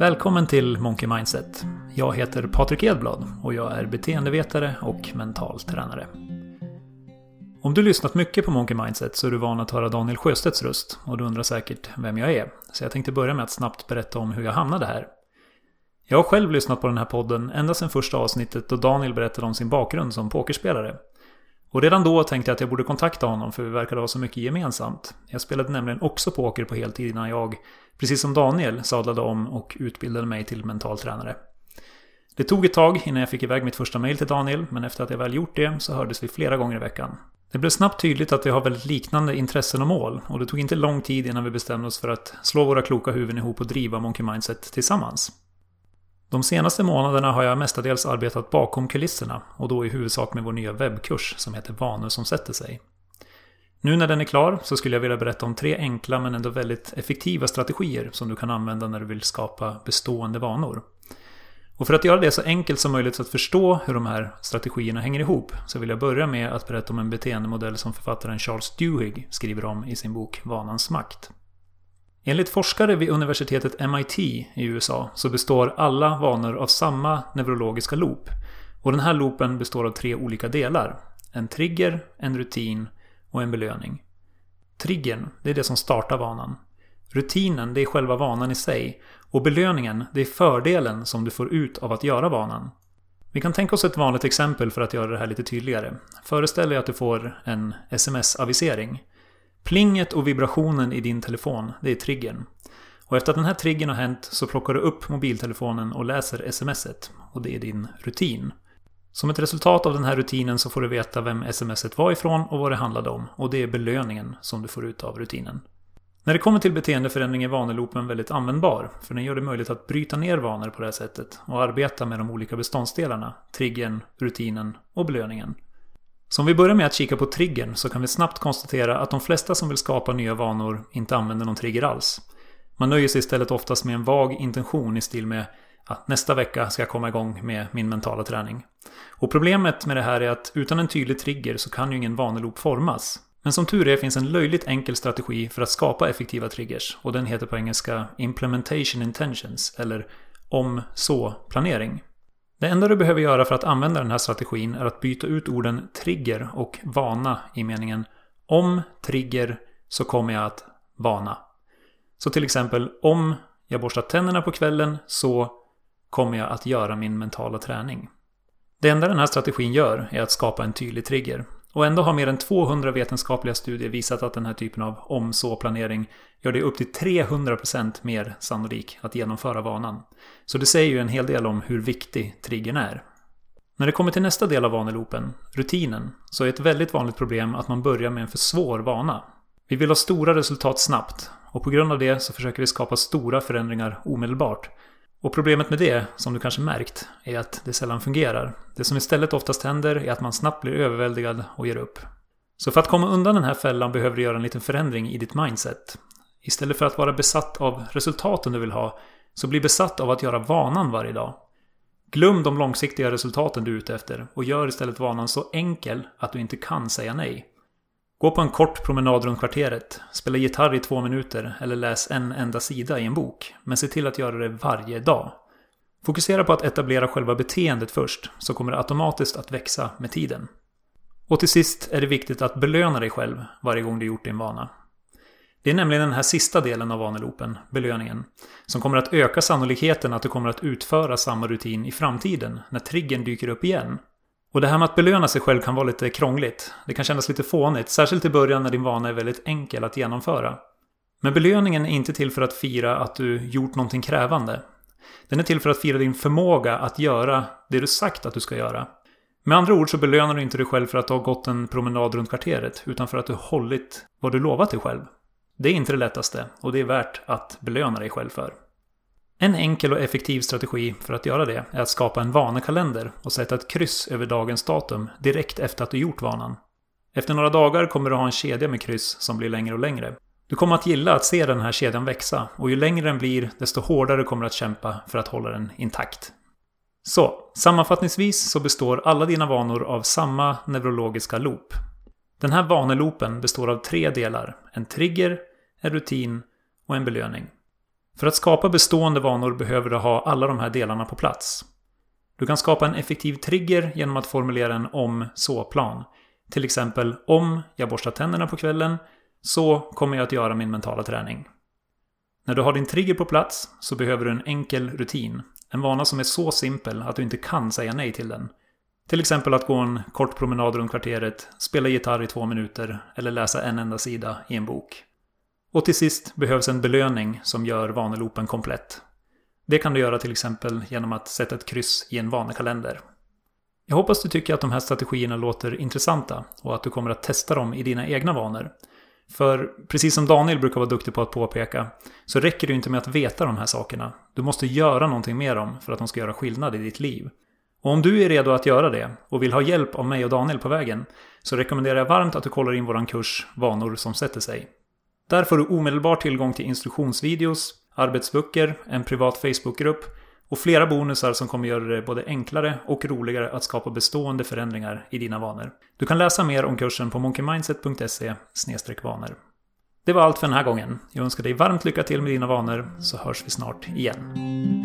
Välkommen till Monkey Mindset. Jag heter Patrik Edblad och jag är beteendevetare och mental tränare. Om du lyssnat mycket på Monkey Mindset så är du van att höra Daniel Sjöstedts röst och du undrar säkert vem jag är. Så jag tänkte börja med att snabbt berätta om hur jag hamnade här. Jag har själv lyssnat på den här podden ända sedan första avsnittet då Daniel berättade om sin bakgrund som pokerspelare. Och redan då tänkte jag att jag borde kontakta honom för vi verkade ha så mycket gemensamt. Jag spelade nämligen också poker på heltid innan jag, precis som Daniel, sadlade om och utbildade mig till mental tränare. Det tog ett tag innan jag fick iväg mitt första mail till Daniel, men efter att jag väl gjort det så hördes vi flera gånger i veckan. Det blev snabbt tydligt att vi har väldigt liknande intressen och mål och det tog inte lång tid innan vi bestämde oss för att slå våra kloka huvuden ihop och driva Monkey Mindset tillsammans. De senaste månaderna har jag mestadels arbetat bakom kulisserna och då i huvudsak med vår nya webbkurs som heter Vanor som sätter sig. Nu när den är klar så skulle jag vilja berätta om tre enkla men ändå väldigt effektiva strategier som du kan använda när du vill skapa bestående vanor. Och för att göra det så enkelt som möjligt så att förstå hur de här strategierna hänger ihop så vill jag börja med att berätta om en beteendemodell som författaren Charles Duhigg skriver om i sin bok Vanans makt. Enligt forskare vid universitetet MIT i USA så består alla vanor av samma neurologiska loop. Och den här loopen består av tre olika delar. En trigger, en rutin och en belöning. Triggern, det är det som startar vanan. Rutinen, det är själva vanan i sig. Och belöningen, det är fördelen som du får ut av att göra vanan. Vi kan tänka oss ett vanligt exempel för att göra det här lite tydligare. Föreställ dig att du får en sms-avisering. Plinget och vibrationen i din telefon, det är triggern. Och efter att den här triggern har hänt så plockar du upp mobiltelefonen och läser smset. Och det är din rutin. Som ett resultat av den här rutinen så får du veta vem smset var ifrån och vad det handlade om. Och det är belöningen som du får ut av rutinen. När det kommer till beteendeförändring är vaneloopen väldigt användbar. För den gör det möjligt att bryta ner vanor på det här sättet och arbeta med de olika beståndsdelarna. Triggern, rutinen och belöningen. Så om vi börjar med att kika på triggern så kan vi snabbt konstatera att de flesta som vill skapa nya vanor inte använder någon trigger alls. Man nöjer sig istället oftast med en vag intention i stil med att nästa vecka ska jag komma igång med min mentala träning. Och problemet med det här är att utan en tydlig trigger så kan ju ingen vaneloop formas. Men som tur är finns en löjligt enkel strategi för att skapa effektiva triggers och den heter på engelska Implementation Intentions eller om så-planering. Det enda du behöver göra för att använda den här strategin är att byta ut orden trigger och vana i meningen om trigger så kommer jag att vana. Så till exempel om jag borstar tänderna på kvällen så kommer jag att göra min mentala träning. Det enda den här strategin gör är att skapa en tydlig trigger. Och ändå har mer än 200 vetenskapliga studier visat att den här typen av om så-planering gör det upp till 300% mer sannolik att genomföra vanan. Så det säger ju en hel del om hur viktig triggern är. När det kommer till nästa del av vaneloopen, rutinen, så är ett väldigt vanligt problem att man börjar med en för svår vana. Vi vill ha stora resultat snabbt och på grund av det så försöker vi skapa stora förändringar omedelbart. Och problemet med det, som du kanske märkt, är att det sällan fungerar. Det som istället oftast händer är att man snabbt blir överväldigad och ger upp. Så för att komma undan den här fällan behöver du göra en liten förändring i ditt mindset. Istället för att vara besatt av resultaten du vill ha, så bli besatt av att göra vanan varje dag. Glöm de långsiktiga resultaten du är ute efter och gör istället vanan så enkel att du inte kan säga nej. Gå på en kort promenad runt kvarteret, spela gitarr i två minuter eller läs en enda sida i en bok. Men se till att göra det varje dag. Fokusera på att etablera själva beteendet först, så kommer det automatiskt att växa med tiden. Och till sist är det viktigt att belöna dig själv varje gång du gjort din vana. Det är nämligen den här sista delen av vaneloopen, belöningen, som kommer att öka sannolikheten att du kommer att utföra samma rutin i framtiden när triggern dyker upp igen. Och det här med att belöna sig själv kan vara lite krångligt. Det kan kännas lite fånigt, särskilt i början när din vana är väldigt enkel att genomföra. Men belöningen är inte till för att fira att du gjort någonting krävande. Den är till för att fira din förmåga att göra det du sagt att du ska göra. Med andra ord så belönar du inte dig själv för att du har gått en promenad runt kvarteret, utan för att du hållit vad du lovat dig själv. Det är inte det lättaste och det är värt att belöna dig själv för. En enkel och effektiv strategi för att göra det är att skapa en vanekalender och sätta ett kryss över dagens datum direkt efter att du gjort vanan. Efter några dagar kommer du ha en kedja med kryss som blir längre och längre. Du kommer att gilla att se den här kedjan växa och ju längre den blir desto hårdare kommer du att kämpa för att hålla den intakt. Så, sammanfattningsvis så består alla dina vanor av samma neurologiska loop. Den här vaneloopen består av tre delar. En trigger, en rutin och en belöning. För att skapa bestående vanor behöver du ha alla de här delarna på plats. Du kan skapa en effektiv trigger genom att formulera en om-så-plan. Till exempel om jag borstar tänderna på kvällen så kommer jag att göra min mentala träning. När du har din trigger på plats så behöver du en enkel rutin. En vana som är så simpel att du inte kan säga nej till den. Till exempel att gå en kort promenad runt kvarteret, spela gitarr i två minuter eller läsa en enda sida i en bok. Och till sist behövs en belöning som gör vaneloopen komplett. Det kan du göra till exempel genom att sätta ett kryss i en vanekalender. Jag hoppas du tycker att de här strategierna låter intressanta och att du kommer att testa dem i dina egna vanor. För precis som Daniel brukar vara duktig på att påpeka så räcker det inte med att veta de här sakerna. Du måste göra någonting med dem för att de ska göra skillnad i ditt liv. Och om du är redo att göra det och vill ha hjälp av mig och Daniel på vägen så rekommenderar jag varmt att du kollar in våran kurs Vanor som sätter sig. Där får du omedelbar tillgång till instruktionsvideos, arbetsböcker, en privat Facebookgrupp och flera bonusar som kommer göra det både enklare och roligare att skapa bestående förändringar i dina vanor. Du kan läsa mer om kursen på monkeymindset.se vanor. Det var allt för den här gången. Jag önskar dig varmt lycka till med dina vanor så hörs vi snart igen.